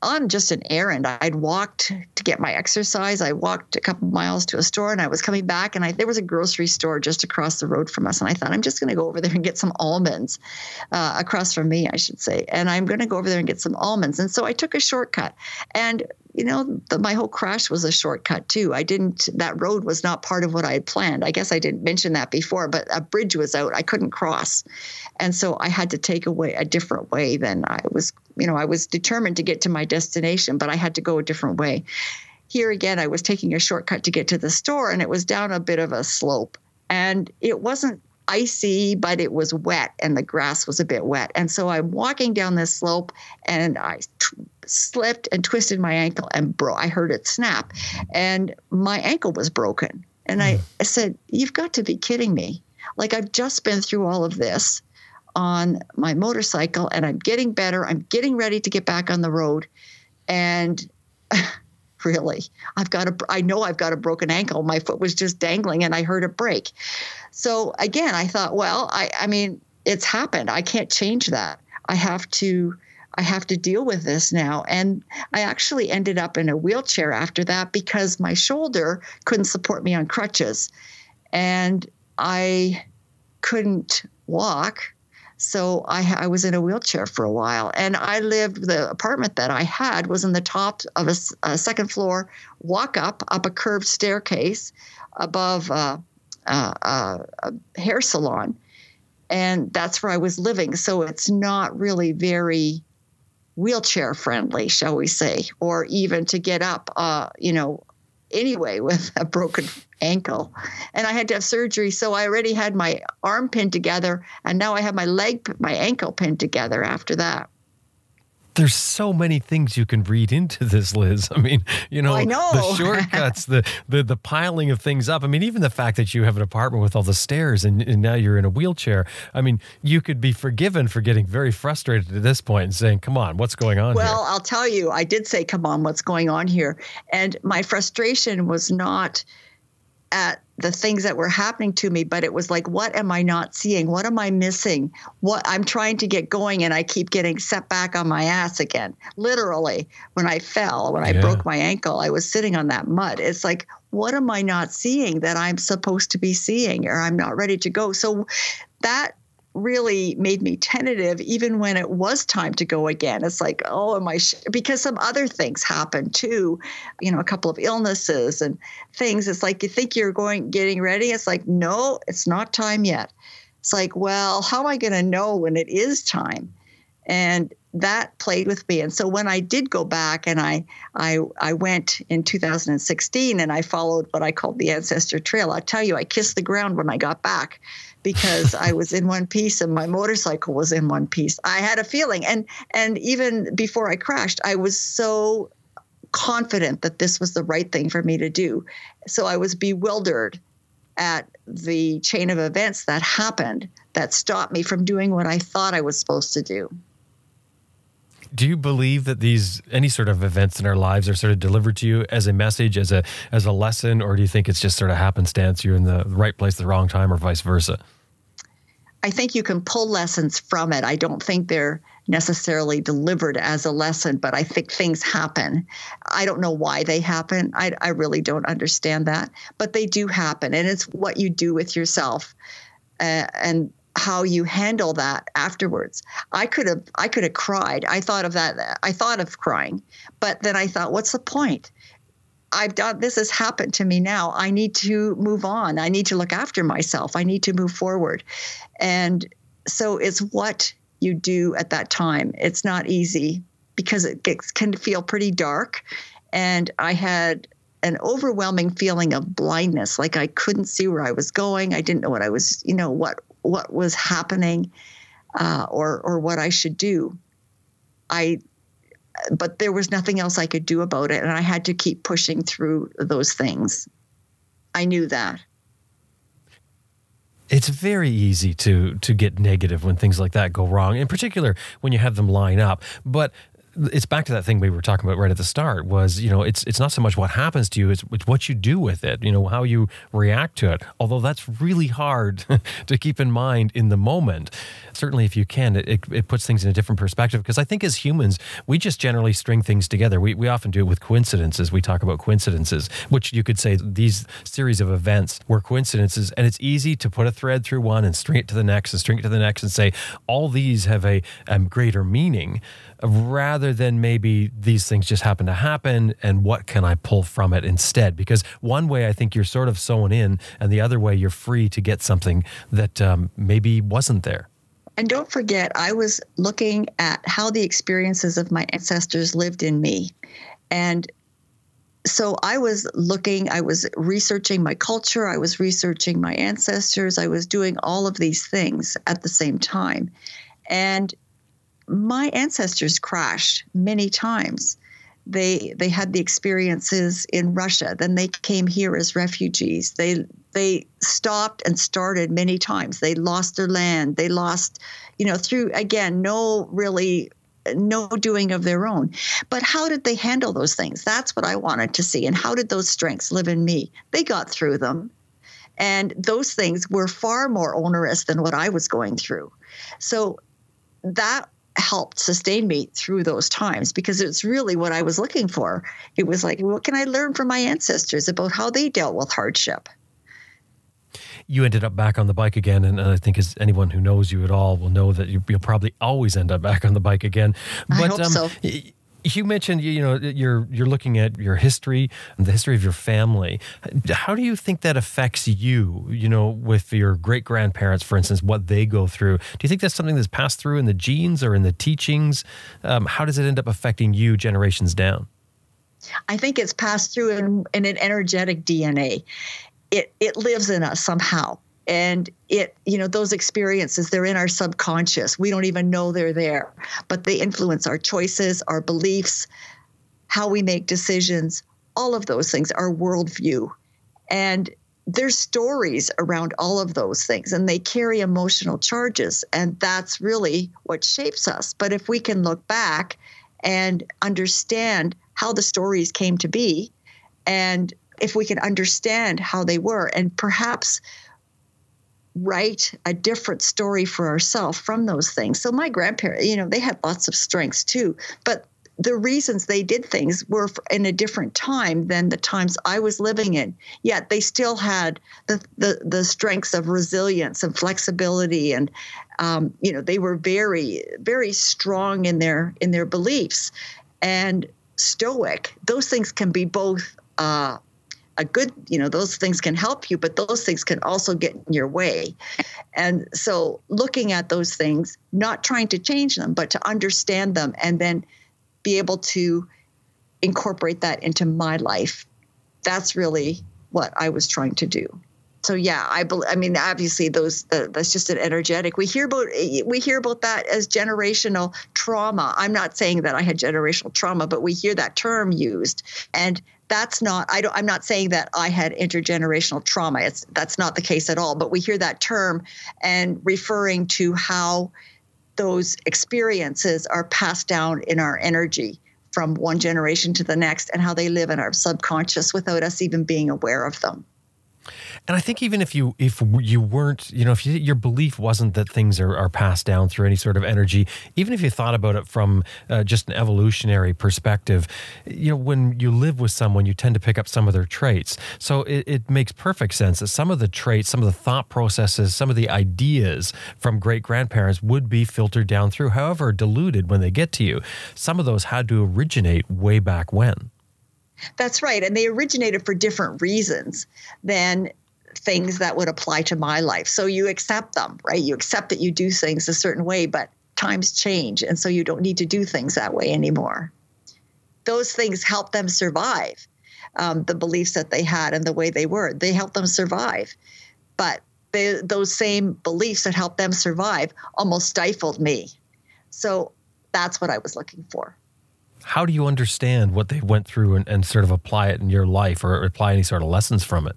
on just an errand. I'd walked to get my exercise. I walked a couple miles to a store and I was coming back and I, there was a grocery store just across the road from us. And I thought, I'm just going to go over there and get some almonds uh, across from me, I should say. And I'm going to go over there and get some almonds. And so I took a shortcut. And you know, the, my whole crash was a shortcut too. I didn't, that road was not part of what I had planned. I guess I didn't mention that before, but a bridge was out. I couldn't cross. And so I had to take away a different way than I was, you know, I was determined to get to my destination, but I had to go a different way. Here again, I was taking a shortcut to get to the store and it was down a bit of a slope. And it wasn't icy, but it was wet and the grass was a bit wet. And so I'm walking down this slope and I t- slipped and twisted my ankle and bro I heard it snap and my ankle was broken. And I, hmm. I said, You've got to be kidding me. Like I've just been through all of this on my motorcycle and I'm getting better. I'm getting ready to get back on the road. And really, I've got a I know I've got a broken ankle. My foot was just dangling and I heard it break. So again, I thought, well, I, I mean, it's happened. I can't change that. I have to I have to deal with this now. And I actually ended up in a wheelchair after that because my shoulder couldn't support me on crutches. And I couldn't walk. So I, I was in a wheelchair for a while. And I lived, the apartment that I had was in the top of a, a second floor walk up, up a curved staircase above. Uh, uh, uh, a hair salon. And that's where I was living. So it's not really very wheelchair friendly, shall we say, or even to get up, uh, you know, anyway with a broken ankle. And I had to have surgery. So I already had my arm pinned together. And now I have my leg, my ankle pinned together after that there's so many things you can read into this, Liz. I mean, you know, oh, know. the shortcuts, the, the the piling of things up. I mean, even the fact that you have an apartment with all the stairs and, and now you're in a wheelchair. I mean, you could be forgiven for getting very frustrated at this point and saying, "Come on, what's going on?" Well, here? I'll tell you, I did say, "Come on, what's going on here?" And my frustration was not at the things that were happening to me but it was like what am i not seeing? What am i missing? What i'm trying to get going and i keep getting set back on my ass again. Literally when i fell when i yeah. broke my ankle i was sitting on that mud. It's like what am i not seeing that i'm supposed to be seeing or i'm not ready to go? So that really made me tentative even when it was time to go again. It's like oh am i sh-? because some other things happened too you know a couple of illnesses and things. It's like you think you're going getting ready? It's like no it's not time yet. It's like well how am i going to know when it is time? And that played with me. And so when i did go back and i i i went in 2016 and i followed what i called the ancestor trail i tell you i kissed the ground when i got back because I was in one piece and my motorcycle was in one piece. I had a feeling and and even before I crashed, I was so confident that this was the right thing for me to do. So I was bewildered at the chain of events that happened that stopped me from doing what I thought I was supposed to do. Do you believe that these any sort of events in our lives are sort of delivered to you as a message, as a as a lesson, or do you think it's just sort of happenstance? You're in the right place at the wrong time, or vice versa? I think you can pull lessons from it. I don't think they're necessarily delivered as a lesson, but I think things happen. I don't know why they happen. I, I really don't understand that, but they do happen. And it's what you do with yourself uh, and how you handle that afterwards. I could have I could have cried. I thought of that. I thought of crying, but then I thought, what's the point? I've done this has happened to me now. I need to move on. I need to look after myself. I need to move forward. And so it's what you do at that time. It's not easy because it gets, can feel pretty dark. And I had an overwhelming feeling of blindness, like I couldn't see where I was going. I didn't know what I was, you know, what what was happening, uh, or or what I should do. I but there was nothing else I could do about it. And I had to keep pushing through those things. I knew that. It's very easy to to get negative when things like that go wrong, in particular when you have them line up. But it's back to that thing we were talking about right at the start was you know it's it's not so much what happens to you it's, it's what you do with it you know how you react to it. Although that's really hard to keep in mind in the moment. Certainly if you can it, it, puts things in a different perspective because i think as humans we just generally string things together. We, we often do it with coincidences. We talk about coincidences which you could say these series of events were coincidences and it's easy to put a thread through one and string it to the next and string it to the next and say all these have a um, greater meaning rather than maybe these things just happen to happen and what can I pull from it instead? Because one way I think you're sort of sewn in, and the other way you're free to get something that um, maybe wasn't there. And don't forget, I was looking at how the experiences of my ancestors lived in me. And so I was looking, I was researching my culture, I was researching my ancestors, I was doing all of these things at the same time. And my ancestors crashed many times. They they had the experiences in Russia, then they came here as refugees. They they stopped and started many times. They lost their land. They lost, you know, through again, no really no doing of their own. But how did they handle those things? That's what I wanted to see. And how did those strengths live in me? They got through them. And those things were far more onerous than what I was going through. So that helped sustain me through those times because it's really what I was looking for. It was like, what can I learn from my ancestors about how they dealt with hardship? you ended up back on the bike again, and, I think as anyone who knows you at all will know that you, will probably always end up back on the bike again. But, I hope um, so. You mentioned you know you're you're looking at your history, the history of your family. How do you think that affects you? You know, with your great grandparents, for instance, what they go through. Do you think that's something that's passed through in the genes or in the teachings? Um, how does it end up affecting you generations down? I think it's passed through in, in an energetic DNA it it lives in us somehow and it you know those experiences they're in our subconscious. We don't even know they're there but they influence our choices our beliefs how we make decisions all of those things our worldview. And there's stories around all of those things and they carry emotional charges and that's really what shapes us. But if we can look back and understand how the stories came to be and if we can understand how they were and perhaps write a different story for ourselves from those things. So my grandparents, you know, they had lots of strengths too, but the reasons they did things were in a different time than the times I was living in. Yet they still had the the, the strengths of resilience and flexibility, and um, you know they were very very strong in their in their beliefs and stoic. Those things can be both uh, a good you know those things can help you but those things can also get in your way. And so looking at those things not trying to change them but to understand them and then be able to incorporate that into my life. That's really what i was trying to do so yeah i believe i mean obviously those uh, that's just an energetic we hear about we hear about that as generational trauma i'm not saying that i had generational trauma but we hear that term used and that's not I don't I'm not saying that I had intergenerational trauma. It's that's not the case at all, but we hear that term and referring to how those experiences are passed down in our energy from one generation to the next and how they live in our subconscious without us even being aware of them. And I think even if you if you weren't, you know, if you, your belief wasn't that things are, are passed down through any sort of energy, even if you thought about it from uh, just an evolutionary perspective, you know, when you live with someone, you tend to pick up some of their traits. So it, it makes perfect sense that some of the traits, some of the thought processes, some of the ideas from great grandparents would be filtered down through, however diluted when they get to you. Some of those had to originate way back when. That's right. And they originated for different reasons than things that would apply to my life. So you accept them, right? You accept that you do things a certain way, but times change. And so you don't need to do things that way anymore. Those things help them survive. Um, the beliefs that they had and the way they were, they help them survive. But they, those same beliefs that helped them survive almost stifled me. So that's what I was looking for. How do you understand what they went through and, and sort of apply it in your life or apply any sort of lessons from it?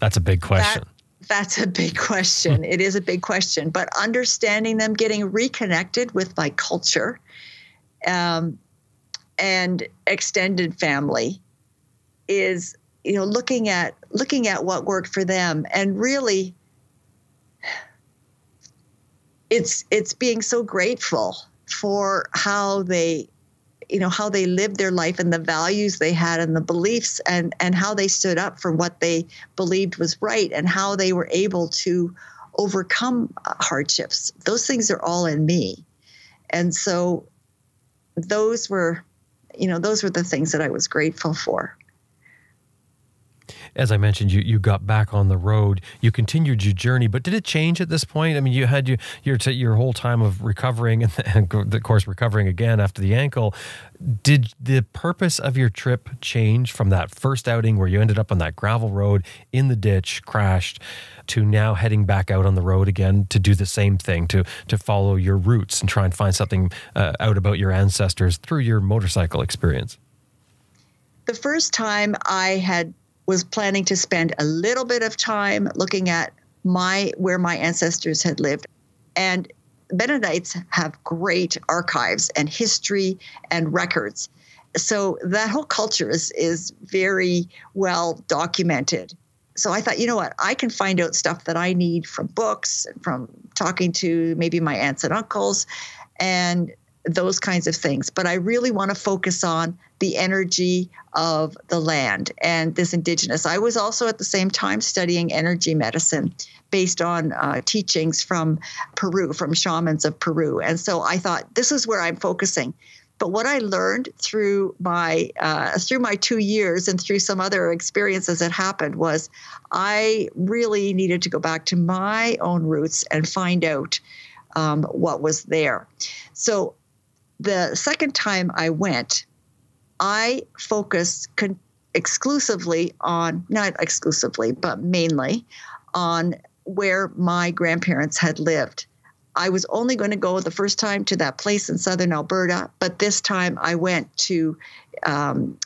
That's a big question. That, that's a big question. it is a big question. But understanding them, getting reconnected with my culture um, and extended family is you know looking at looking at what worked for them and really it's it's being so grateful for how they you know how they lived their life and the values they had and the beliefs and and how they stood up for what they believed was right and how they were able to overcome uh, hardships. Those things are all in me. And so those were, you know, those were the things that I was grateful for as I mentioned, you, you got back on the road. You continued your journey, but did it change at this point? I mean, you had your your, your whole time of recovering and, and of course recovering again after the ankle. Did the purpose of your trip change from that first outing where you ended up on that gravel road in the ditch, crashed, to now heading back out on the road again to do the same thing, to to follow your roots and try and find something uh, out about your ancestors through your motorcycle experience? The first time I had was planning to spend a little bit of time looking at my where my ancestors had lived and Mennonites have great archives and history and records. So that whole culture is is very well documented. So I thought, you know what, I can find out stuff that I need from books from talking to maybe my aunts and uncles and those kinds of things. But I really want to focus on the energy of the land and this indigenous. I was also at the same time studying energy medicine based on uh, teachings from Peru, from shamans of Peru. And so I thought this is where I'm focusing. But what I learned through my uh, through my two years and through some other experiences that happened was I really needed to go back to my own roots and find out um, what was there. So the second time I went, I focused con- exclusively on, not exclusively, but mainly on where my grandparents had lived. I was only going to go the first time to that place in southern Alberta, but this time I went to um,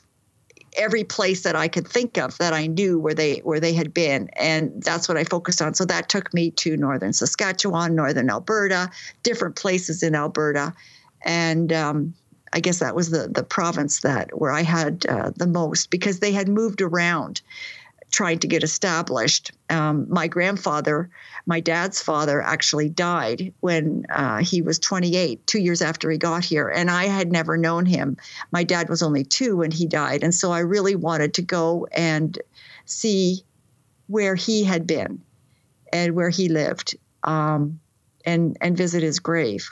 every place that I could think of that I knew where they where they had been, and that's what I focused on. So that took me to northern Saskatchewan, northern Alberta, different places in Alberta, and um, I guess that was the the province that where I had uh, the most because they had moved around trying to get established. Um, my grandfather, my dad's father, actually died when uh, he was 28, two years after he got here, and I had never known him. My dad was only two when he died, and so I really wanted to go and see where he had been and where he lived, um, and and visit his grave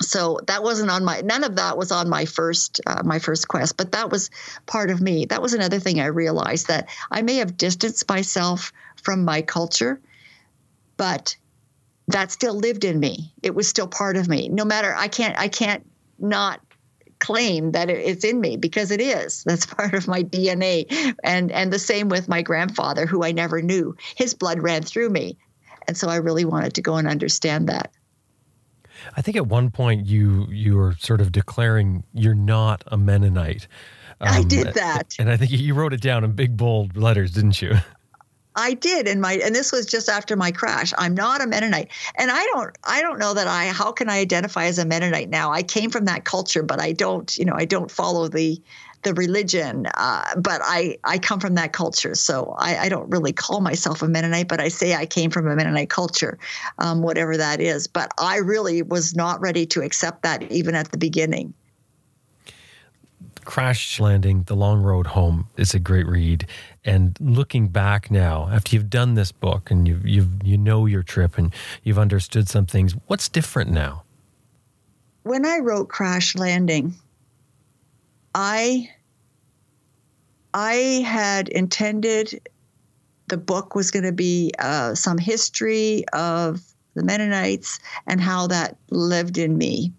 so that wasn't on my none of that was on my first uh, my first quest but that was part of me. That was another thing i realized that i may have distanced myself from my culture but that still lived in me. It was still part of me. No matter i can't i can't not claim that it's in me because it is. That's part of my dna and and the same with my grandfather who i never knew. His blood ran through me. And so i really wanted to go and understand that I think at one point you you were sort of declaring you're not a Mennonite. Um, I did that, and I think you wrote it down in big bold letters, didn't you? I did and my and this was just after my crash. I'm not a Mennonite. And I don't I don't know that I how can I identify as a Mennonite now? I came from that culture, but I don't, you know, I don't follow the the religion, uh, but I, I come from that culture. So I, I, don't really call myself a Mennonite, but I say I came from a Mennonite culture, um, whatever that is. But I really was not ready to accept that even at the beginning. Crash Landing, The Long Road Home is a great read. And looking back now, after you've done this book and you you you know your trip and you've understood some things, what's different now? When I wrote Crash Landing, I I had intended the book was going to be uh, some history of the Mennonites and how that lived in me.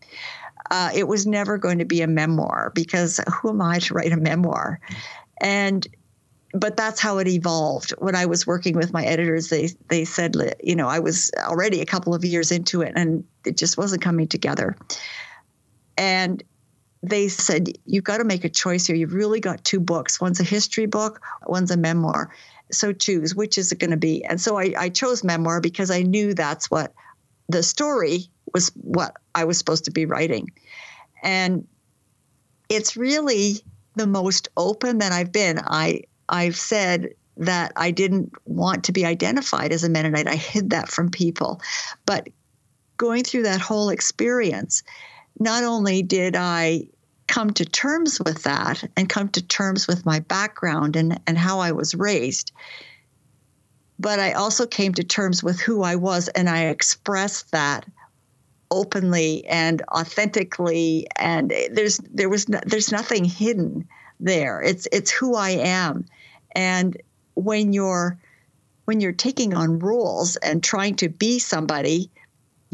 Uh, it was never going to be a memoir because who am I to write a memoir? And but that's how it evolved. When I was working with my editors, they they said, you know, I was already a couple of years into it, and it just wasn't coming together. And they said, You've got to make a choice here. You've really got two books one's a history book, one's a memoir. So choose which is it going to be? And so I, I chose memoir because I knew that's what the story was what I was supposed to be writing. And it's really the most open that I've been. I I've said that I didn't want to be identified as a Mennonite. I hid that from people. But going through that whole experience, not only did I come to terms with that and come to terms with my background and, and how I was raised. But I also came to terms with who I was and I expressed that openly and authentically and there's there was no, there's nothing hidden there it's it's who I am and when you're when you're taking on roles and trying to be somebody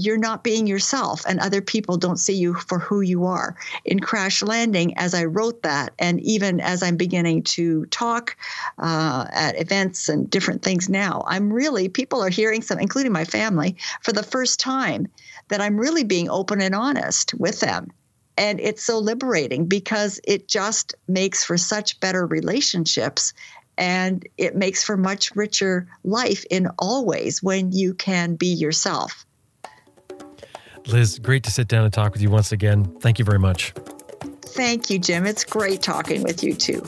you're not being yourself and other people don't see you for who you are. In crash landing as i wrote that and even as i'm beginning to talk uh, at events and different things now i'm really people are hearing some including my family for the first time that i'm really being open and honest with them. And it's so liberating because it just makes for such better relationships and it makes for much richer life in all ways when you can be yourself Liz, great to sit down and talk with you once again. Thank you very much. Thank you, Jim. It's great talking with you too.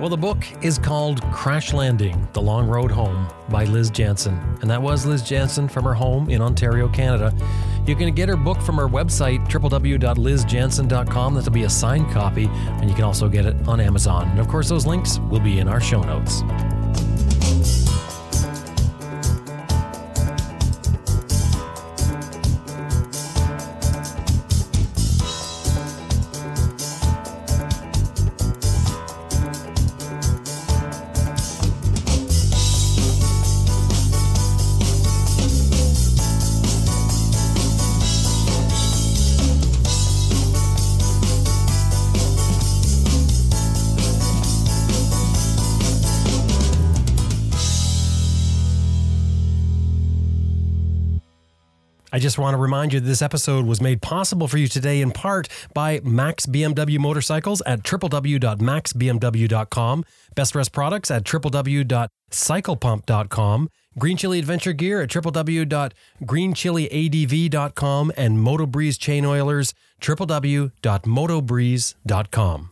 Well, the book is called Crash Landing The Long Road Home by Liz Jansen. And that was Liz Jansen from her home in Ontario, Canada. You can get her book from her website, www.lizjansen.com. That'll be a signed copy, and you can also get it on Amazon. And of course, those links will be in our show notes. Just want to remind you that this episode was made possible for you today in part by Max BMW Motorcycles at www.maxbmw.com, Best Rest Products at www.cyclepump.com, Green Chili Adventure Gear at www.greenchiliadv.com, and Motobreeze Chain Oilers, www.motobreeze.com.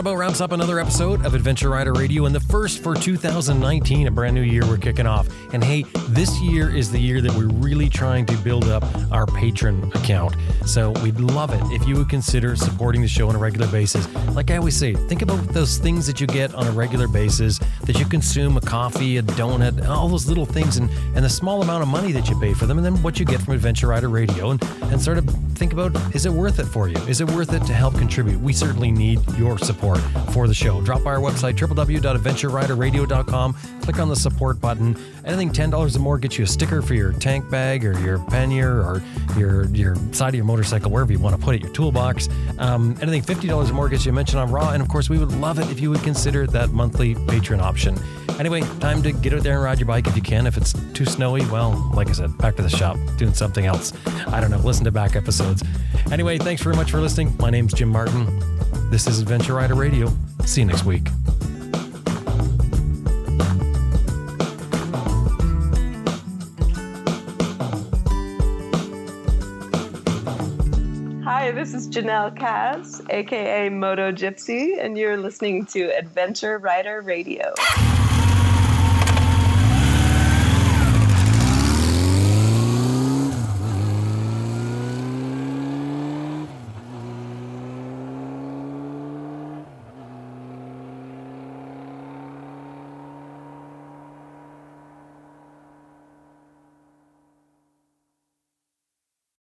About wraps up another episode of Adventure Rider Radio and the first for 2019, a brand new year we're kicking off. And hey, this year is the year that we're really trying to build up our Patreon account. So we'd love it if you would consider supporting the show on a regular basis. Like I always say, think about those things that you get on a regular basis that you consume a coffee, a donut, all those little things, and, and the small amount of money that you pay for them, and then what you get from Adventure Rider Radio, and, and sort of think about is it worth it for you? Is it worth it to help contribute? We certainly need your support for the show. Drop by our website, www.adventureriderradio.com. Click on the support button. Anything $10 or more gets you a sticker for your tank bag or your pannier or your, your side of your motorcycle, wherever you want to put it, your toolbox. Um, anything $50 or more gets you a mention on Raw. And of course, we would love it if you would consider that monthly Patreon option. Anyway, time to get out there and ride your bike if you can. If it's too snowy, well, like I said, back to the shop, doing something else. I don't know, listen to back episodes. Anyway, thanks very much for listening. My name's Jim Martin. This is Adventure Rider Radio. See you next week. Hi, this is Janelle Kaz, aka Moto Gypsy, and you're listening to Adventure Rider Radio.